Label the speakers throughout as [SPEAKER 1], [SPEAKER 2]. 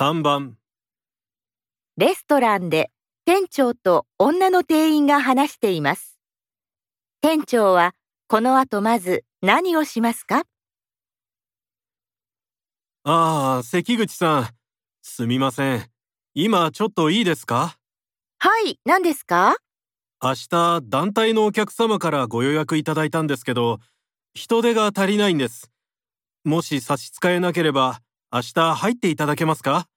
[SPEAKER 1] 3番
[SPEAKER 2] レストランで店長と女の店員が話しています。店長はこの後まず何をしますか？
[SPEAKER 1] ああ、関口さん。すみません。今ちょっといいですか？
[SPEAKER 2] はい、何ですか？
[SPEAKER 1] 明日団体のお客様からご予約いただいたんですけど、人手が足りないんです。もし差し支えなければ、明日入っていただけますか？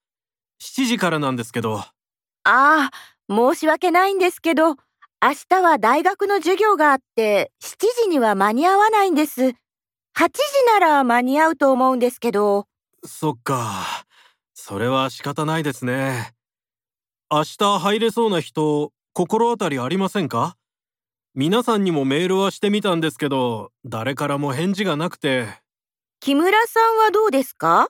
[SPEAKER 1] ?7 時からなんですけど。
[SPEAKER 2] ああ、申し訳ないんですけど、明日は大学の授業があって、7時には間に合わないんです。8時なら間に合うと思うんですけど。
[SPEAKER 1] そっか。それは仕方ないですね。明日入れそうな人、心当たりありませんか？皆さんにもメールはしてみたんですけど、誰からも返事がなくて。
[SPEAKER 2] 木村さんはどうですか？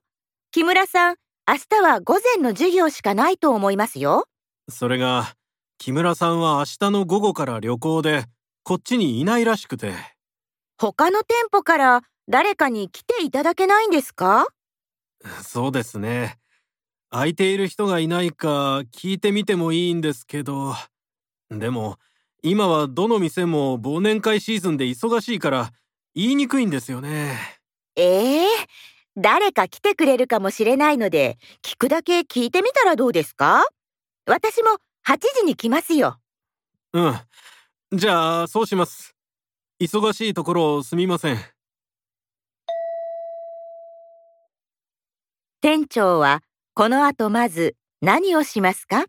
[SPEAKER 2] 木村さん、明日は午前の授業しかないと思いますよ。
[SPEAKER 1] それが、木村さんは明日の午後から旅行で、こっちにいないらしくて。
[SPEAKER 2] 他の店舗から誰かに来ていただけないんですか？
[SPEAKER 1] そうですね。空いている人がいないか聞いてみてもいいんですけど。でも、今はどの店も忘年会シーズンで忙しいから言いにくいんですよね。
[SPEAKER 2] ええ誰か来てくれるかもしれないので、聞くだけ聞いてみたらどうですか？私も8時に来ますよ。
[SPEAKER 1] うん。じゃあ、そうします。忙しいところすみません。
[SPEAKER 2] 店長はこの後まず何をしますか？